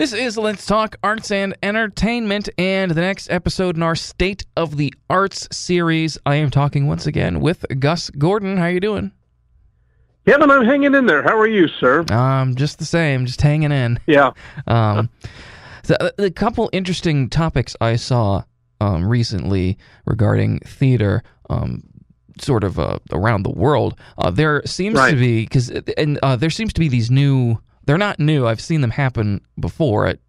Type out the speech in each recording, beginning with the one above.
This is Let's Talk Arts and Entertainment, and the next episode in our State of the Arts series. I am talking once again with Gus Gordon. How are you doing? Kevin, I'm hanging in there. How are you, sir? Um, just the same, just hanging in. Yeah. Um, so uh, a couple interesting topics I saw um, recently regarding theater. Um, sort of uh, around the world. Uh, there seems Right. to be because and uh, there seems to be these new. They're not new. I've seen them happen before at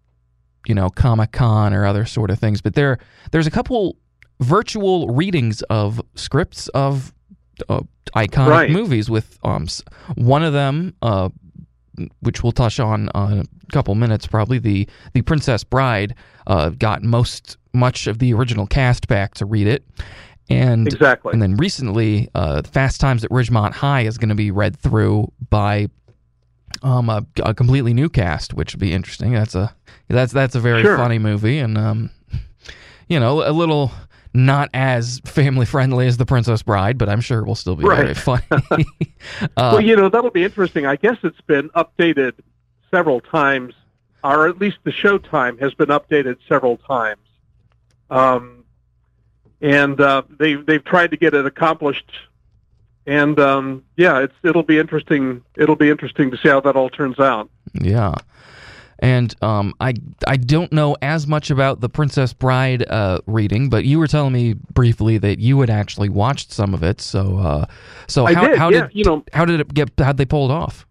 you know Comic Con or other sort of things. But there there's a couple virtual readings of scripts of uh, iconic Right. movies. With um one of them, uh, which we'll touch on uh, in a couple minutes, probably the the Princess Bride uh, got most much of the original cast back to read it. And Exactly. and then recently, uh, Fast Times at Ridgemont High is going to be read through by um, a, a completely new cast, which would be interesting. That's a that's that's a very Sure. funny movie, and um, you know, a little not as family friendly as The Princess Bride, but I'm sure it will still be very Right. funny. uh, well, you know, that'll be interesting. I guess it's been updated several times, or at least the show time has been updated several times. Um, and uh, they they've tried to get it accomplished. And um, yeah, it's it'll be interesting. It'll be interesting to see how that all turns out. Yeah. And um, I I don't know as much about the Princess Bride uh, reading, but you were telling me briefly that you had actually watched some of it. So uh, so I how did, how yeah, did you know- how did it get how'd they pull it off?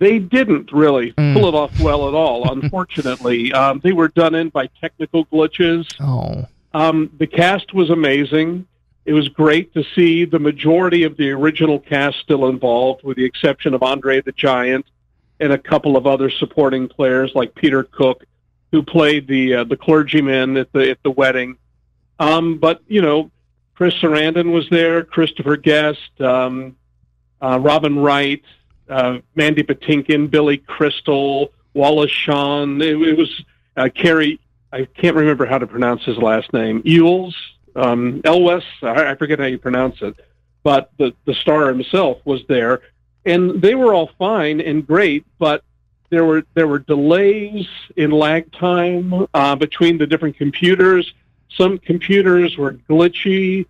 They didn't really Mm. pull it off well at all. Unfortunately, um, they were done in by technical glitches. Oh Um, the cast was amazing. It was great to see the majority of the original cast still involved, with the exception of Andre the Giant and a couple of other supporting players like Peter Cook, who played the uh, the clergyman at the at the wedding. Um, but you know, Chris Sarandon was there, Christopher Guest, um, uh, Robin Wright, uh, Mandy Patinkin, Billy Crystal, Wallace Shawn. It, it was uh, Cary. I can't remember how to pronounce his last name. Ewells, um, Elwes. I, I forget how you pronounce it, but the the star himself was there, and they were all fine and great, but there were there were delays in lag time uh, between the different computers. Some computers were glitchy.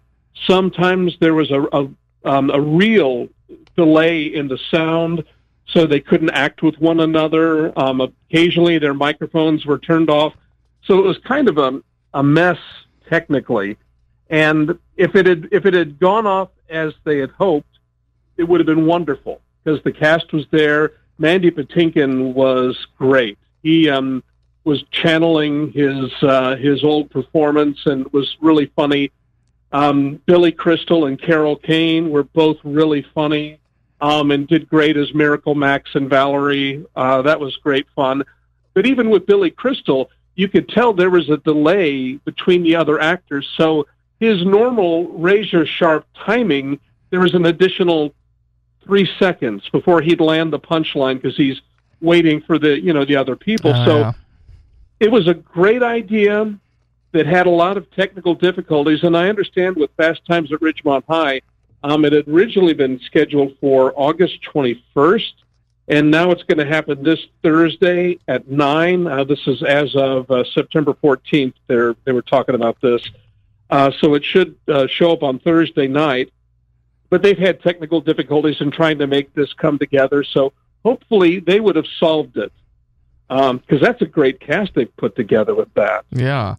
Sometimes there was a a, um, a real delay in the sound, so they couldn't act with one another. Um, occasionally, their microphones were turned off, so it was kind of a a mess technically. And if it had if it had gone off as they had hoped, it would have been wonderful because the cast was there. Mandy Patinkin was great. He um, was channeling his uh, his old performance and was really funny. Um, Billy Crystal and Carol Kane were both really funny um, and did great as Miracle Max and Valerie. Uh, that was great fun. But even with Billy Crystal, you could tell there was a delay between the other actors. So his normal razor sharp timing, there was an additional three seconds before he'd land the punchline because he's waiting for the you know the other people. Oh, so yeah. it was a great idea that had a lot of technical difficulties, and I understand with Fast Times at Ridgemont High, um, it had originally been scheduled for August 21st, and now it's going to happen this Thursday at nine. Uh, this is as of uh, September 14th. They're, they were talking about this, uh, so it should uh, show up on Thursday night. But they've had technical difficulties in trying to make this come together, so hopefully they would have solved it because that's a great cast they've put together with that. Yeah.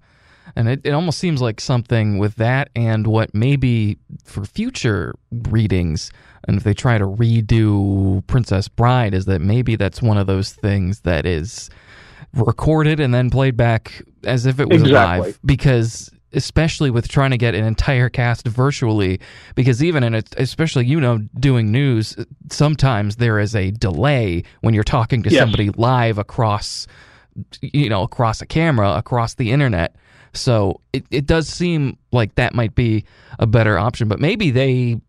And it, it almost seems like something with that and what maybe for future readings, and if they try to redo Princess Bride, is that maybe that's one of those things that is recorded and then played back as if it was Exactly. live. Because especially with trying to get an entire cast virtually, because even in it, especially you know doing news, sometimes there is a delay when you're talking to Yes. somebody live across you know across a camera across the internet so it, it does seem like that might be a better option but maybe they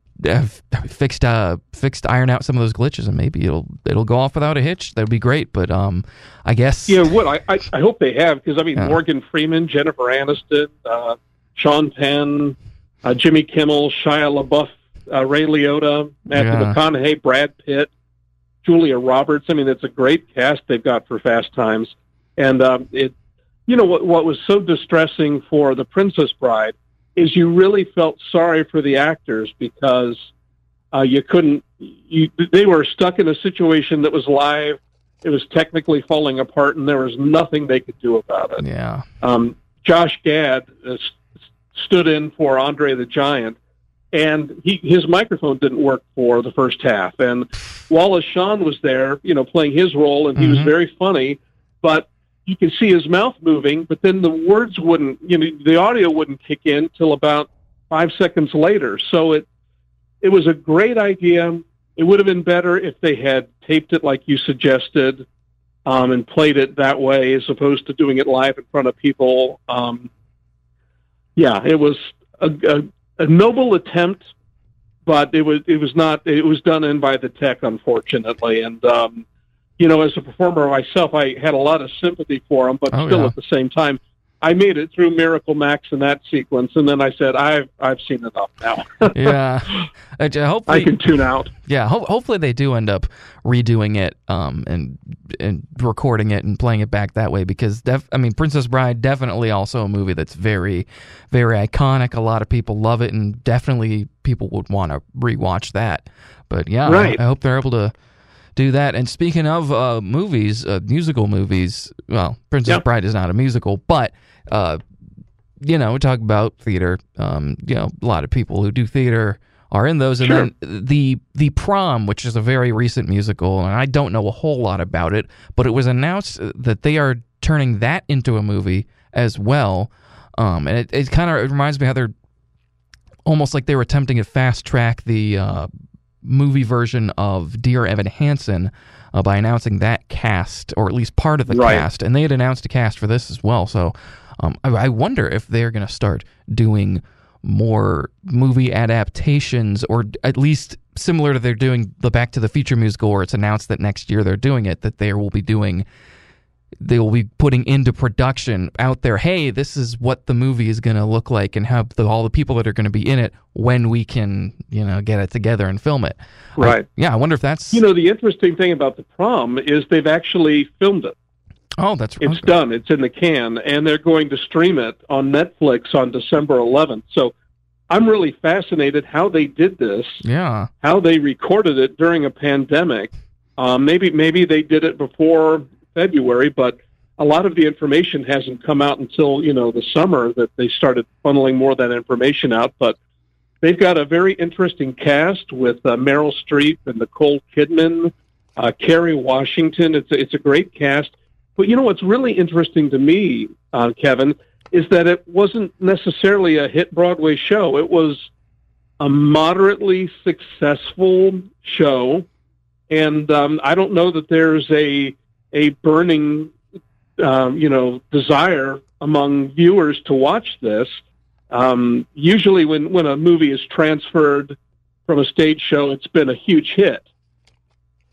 fixed uh fixed iron out some of those glitches and maybe it'll it'll go off without a hitch that would be great but um i guess Yeah, what I, I, I hope they have because I mean Yeah. Morgan Freeman, Jennifer Aniston, uh, Sean Penn, uh, Jimmy Kimmel, Shia LaBeouf, uh, Ray Liotta, Matthew Yeah. McConaughey, Brad Pitt, Julia Roberts. I mean, it's a great cast they've got for Fast Times. And um, it, you know, what what was so distressing for the Princess Bride is you really felt sorry for the actors because uh, you couldn't. You, they were stuck in a situation that was live. It was technically falling apart, and there was nothing they could do about it. Yeah. Um, Josh Gad uh, stood in for Andre the Giant, and he his microphone didn't work for the first half. And Wallace Shawn was there, you know, playing his role, and he Mhm. was very funny, but you could see his mouth moving, but then the words wouldn't, you know, the audio wouldn't kick in till about five seconds later. So it it was a great idea. It would have been better if they had taped it like you suggested um, and played it that way as opposed to doing it live in front of people. Um, yeah, it was a, a, a noble attempt, but it was it was not. It was done in by the tech, unfortunately. And um, you know, as a performer myself, I had a lot of sympathy for him, but Oh, still yeah. at the same time, I made it through Miracle Max in that sequence, and then I said, "I've I've seen enough now. Yeah. Uh, hopefully, I can tune out." Yeah, ho- hopefully they do end up redoing it um, and and recording it and playing it back that way because def- I mean Princess Bride definitely also a movie that's very very iconic. A lot of people love it and definitely people would want to rewatch that. But yeah, I- Right. I, hope they're able to do that. And speaking of uh, movies, uh, musical movies, well, Princess Yeah. Bride is not a musical, but uh, you know, we talk about theater. Um, you know, a lot of people who do theater are in those, and Sure. then the the prom, which is a very recent musical, and I don't know a whole lot about it, but it was announced that they are turning that into a movie as well. Um, and it, it kind of reminds me how they're almost like they were attempting to fast track the uh, movie version of Dear Evan Hansen uh, by announcing that cast, or at least part of the Right. cast, and they had announced a cast for this as well. So um, I, I wonder if they're going to start doing more movie adaptations, or at least similar to they're doing the Back to the Future musical, where it's announced that next year they're doing it, that they will be doing. They will be putting into production out there. Hey, this is what the movie is going to look like, and how the, all the people that are going to be in it when we can, you know, get it together and film it. I- Right. yeah, I wonder if that's. You know, the interesting thing about the prom is they've actually filmed it. oh, that's right. It's okay. done. It's in the can, and they're going to stream it on Netflix on December 11th. So I'm really fascinated how they did this, Yeah, how they recorded it during a pandemic. Um, maybe maybe they did it before February, but a lot of the information hasn't come out until you know the summer that they started funneling more of that information out. But they've got a very interesting cast with uh, Meryl Streep and Nicole Kidman, uh, Kerry Washington. It's a, it's a great cast. But you know what's really interesting to me, uh, Kevin, is that it wasn't necessarily a hit Broadway show. It was a moderately successful show, and um, I don't know that there's a a burning, um, you know, desire among viewers to watch this. Um, usually, when when a movie is transferred from a stage show, it's been a huge hit,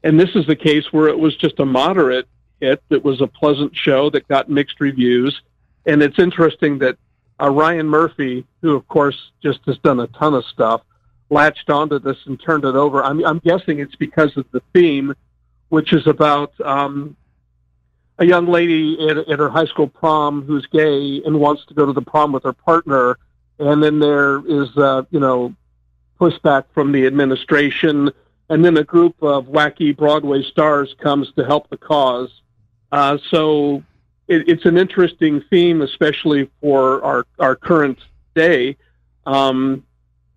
and this is the case where it was just a moderate hit. That was a pleasant show that got mixed reviews, and it's interesting that uh, Ryan Murphy, who of course just has done a ton of stuff, latched onto this and turned it over. I'm, I'm guessing it's because of the theme, which is about um, a young lady at, at her high school prom who's gay and wants to go to the prom with her partner, and then there is uh, you know pushback from the administration, and then a group of wacky Broadway stars comes to help the cause. Uh, so it, it's an interesting theme, especially for our our current day. Um,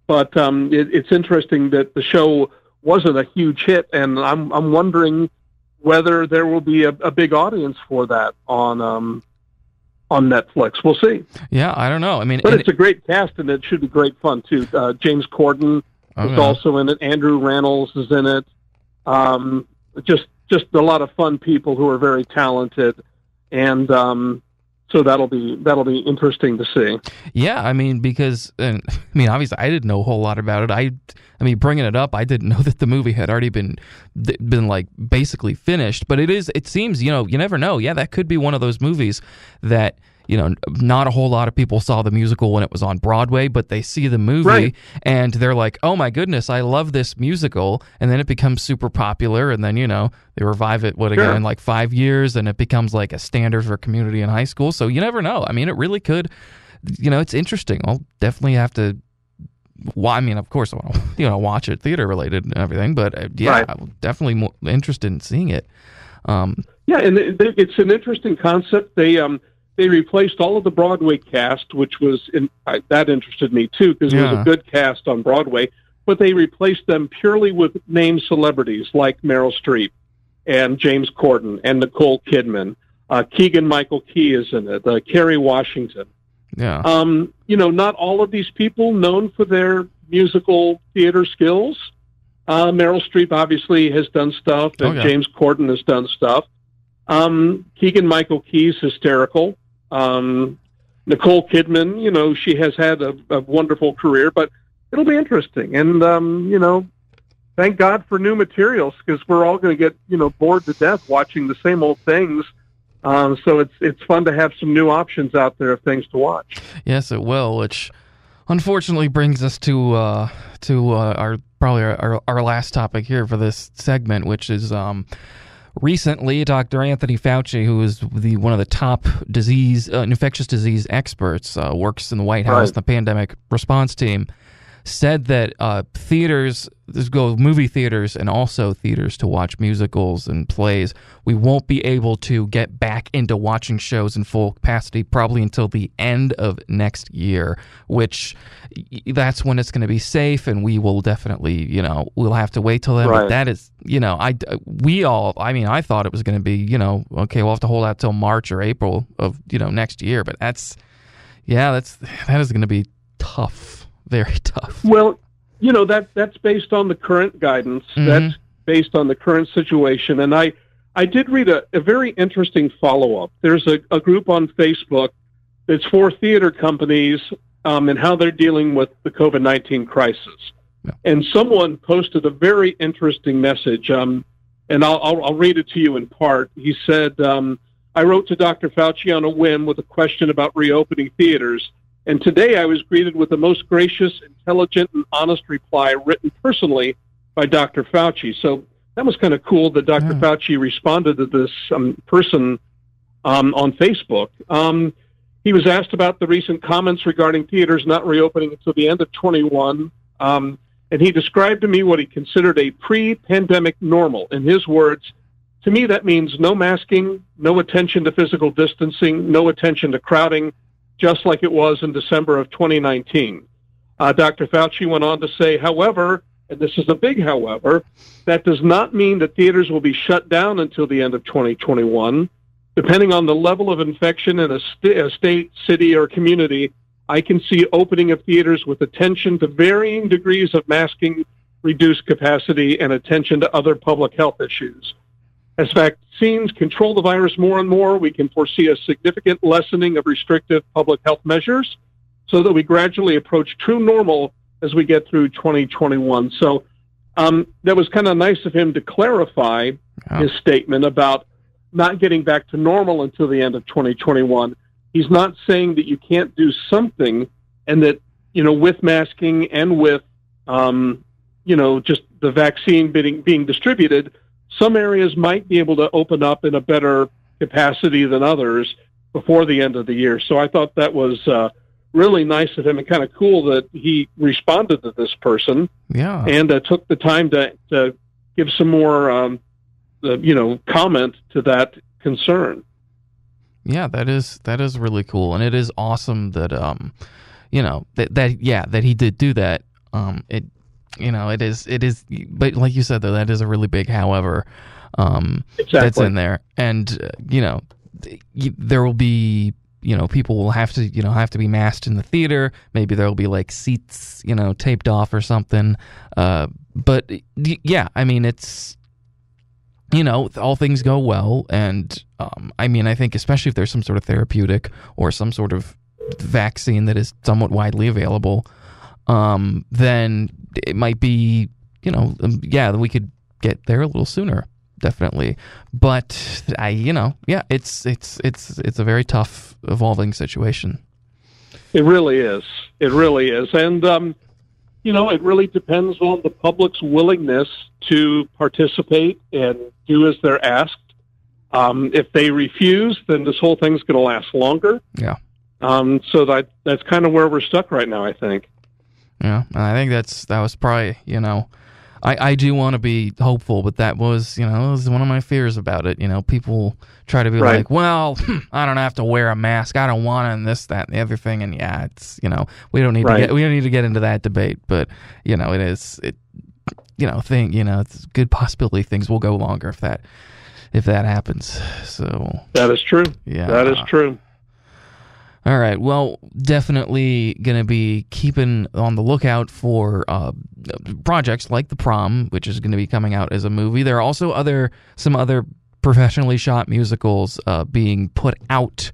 but um, it, it's interesting that the show wasn't a huge hit, and I'm I'm wondering whether there will be a, a big audience for that on um, on Netflix. We'll see. yeah. I don't know. I mean, But it's a great cast, and it should be great fun too. Uh, James Corden is okay. also in it. Andrew Rannells is in it. Um, just just a lot of fun people who are very talented, and um, so that'll be that'll be interesting to see. Yeah, I mean because uh, and, I mean obviously I didn't know a whole lot about it. I I mean bringing it up, I didn't know that the movie had already been been like basically finished. But it is it seems you know you never know. Yeah, that could be one of those movies that you know, not a whole lot of people saw the musical when it was on Broadway, but they see the movie Right. and they're like, "Oh my goodness, I love this musical!" And then it becomes super popular, and then you know they revive it what again Sure. in like five years, and it becomes like a standard for community in high school. So you never know. I mean, it really could. You know, it's interesting. I'll definitely have to. Well, I mean, of course, I want to you know watch it theater related and everything, but uh, yeah, Right. I'm definitely more interested in seeing it. Um, Yeah, and it- it- it's an interesting concept. They um they replaced all of the Broadway cast, which was in, I, that interested me too because it was a good cast on Broadway. But they replaced them purely with named celebrities like Meryl Streep and James Corden and Nicole Kidman. Uh, Keegan Michael Key is in it. Uh, Kerry Washington. yeah, Um, you know, not all of these people known for their musical theater skills. Uh, Meryl Streep obviously has done stuff, and Okay. James Corden has done stuff. Um, Keegan Michael Key's hysterical. Um, Nicole Kidman, you know, she has had a, a wonderful career, but it'll be interesting. And um, you know, thank God for new materials because we're all going to get you know bored to death watching the same old things. Um, so it's it's fun to have some new options out there of things to watch. yes, it will. Which unfortunately brings us to uh, to uh, our probably our, our, our last topic here for this segment, which is um, recently Dr. Anthony Fauci, who is the one of the top disease uh, infectious disease experts, uh, works in the White House, Right. the pandemic response team, said that uh, theaters, this goes movie theaters and also theaters to watch musicals and plays, we won't be able to get back into watching shows in full capacity probably until the end of next year, which that's when it's going to be safe, and we will definitely, you know, we'll have to wait till then. But that is, you know, I we all, I mean, I thought it was going to be, you know, okay, we'll have to hold out till March or April of, you know, next year, but that's, yeah, that's that is going to be tough, very tough. Well, you know that that's based on the current guidance. Mhm. That's based on the current situation. And I I did read a, a very interesting follow up. There's a, a group on Facebook that's for theater companies um, and how they're dealing with the COVID nineteen crisis. Yeah. And someone posted a very interesting message. Um, and I'll, I'll, I'll read it to you in part. He said, um, I wrote to Dr. Fauci on a whim with a question about reopening theaters. And today I was greeted with the most gracious, intelligent, and honest reply written personally by Dr. Fauci. So that was kind of cool that Dr. Yeah. Fauci responded to this um, person um, on Facebook. Um, he was asked about the recent comments regarding theaters not reopening until the end of 21. Um, and he described to me what he considered a pre pandemic normal. In his words, to me, that means no masking, no attention to physical distancing, no attention to crowding, just like it was in December of 2019. Uh, Dr. Fauci went on to say, however, and this is a big however, that does not mean that theaters will be shut down until the end of 2021. Depending on the level of infection in a, st- a state, city, or community, I can see opening of theaters with attention to varying degrees of masking, reduced capacity, and attention to other public health issues. As vaccines control the virus more and more, we can foresee a significant lessening of restrictive public health measures so that we gradually approach true normal as we get through 2021. So um, that was kind of nice of him to clarify Yeah. his statement about not getting back to normal until the end of 2021. He's not saying that you can't do something and that, you know, with masking and with, um, you know, just the vaccine being, being distributed, some areas might be able to open up in a better capacity than others before the end of the year. So I thought that was uh, really nice of him and kind of cool that he responded to this person Yeah. and uh, took the time to, to give some more, um, uh, you know, comment to that concern. Yeah, that is that is really cool, and it is awesome that um, you know that that yeah that he did do that. Um, it you know it is it is, but like you said though, that is a really big however. Um, Exactly. that's in there, and uh, you know there will be you know people will have to you know have to be masked in the theater. Maybe there will be like seats you know taped off or something. Uh, but yeah, I mean it's you know, all things go well, and um, I mean, I think especially if there's some sort of therapeutic or some sort of vaccine that is somewhat widely available, um, then it might be, you know, um, yeah, we could get there a little sooner. definitely. But I, you know, yeah, it's it's it's it's a very tough, evolving situation. It really is. It really is, and um, you know, it really depends on the public's willingness to participate and do as they're asked. Um, if they refuse, then this whole thing's going to last longer. Yeah. Um, so that that's kind of where we're stuck right now. I think. Yeah, and I think that's that was probably you know, I I do want to be hopeful, but that was you know was one of my fears about it. You know, people try to be Right. like, well, I don't have to wear a mask, I don't want to, and this, that, and the other thing, and yeah, it's you know we don't need Right. to get we don't need to get into that debate, but you know it is it you know thing you know it's a good possibility things will go longer if that if that happens. So That is true. yeah, That is true. All right. Well, definitely going to be keeping on the lookout for uh, projects like The Prom, which is going to be coming out as a movie. There are also other some other professionally shot musicals uh, being put out.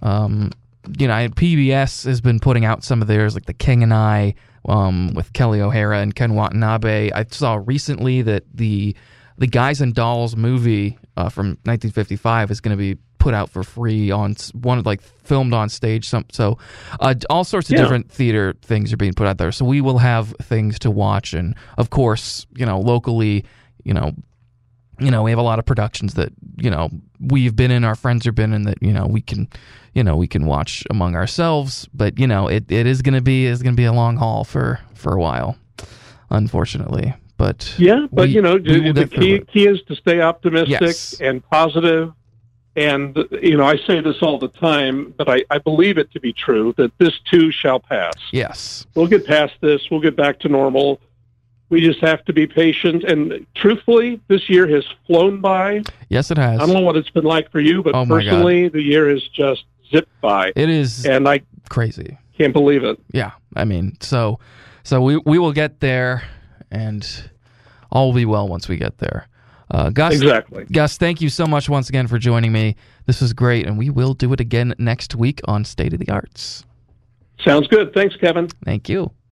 Um, you know, PBS has been putting out some of theirs, like The King and I, um, with Kelly O'Hara and Ken Watanabe. I saw recently that the the Guys and Dolls movie uh, from 1955 is going to be put out for free on one like filmed on stage. Some so uh, all sorts of Yeah. different theater things are being put out there. So we will have things to watch, and of course, you know, locally, you know, you know, we have a lot of productions that you know we've been in, our friends have been in that you know we can, you know, we can watch among ourselves. But you know, it, it is going to be is going to be a long haul for for a while, unfortunately. But Yeah, but we- you know, the key key is to stay optimistic Yes. and positive. And you know, I say this all the time, but I, I believe it to be true that this too shall pass. Yes, We'll get past this. We'll get back to normal. We just have to be patient. And truthfully, this year has flown by. yes, it has. I don't know what it's been like for you, but Oh, my God. personally, the year has just zipped by, It is and I crazy. can't believe it. Yeah, I mean, so so we we will get there, and all will be well once we get there. Uh, Gus, Exactly. Gus, thank you so much once again for joining me. This was great, and we will do it again next week on State of the Arts. Sounds good. Thanks, Kevin. Thank you.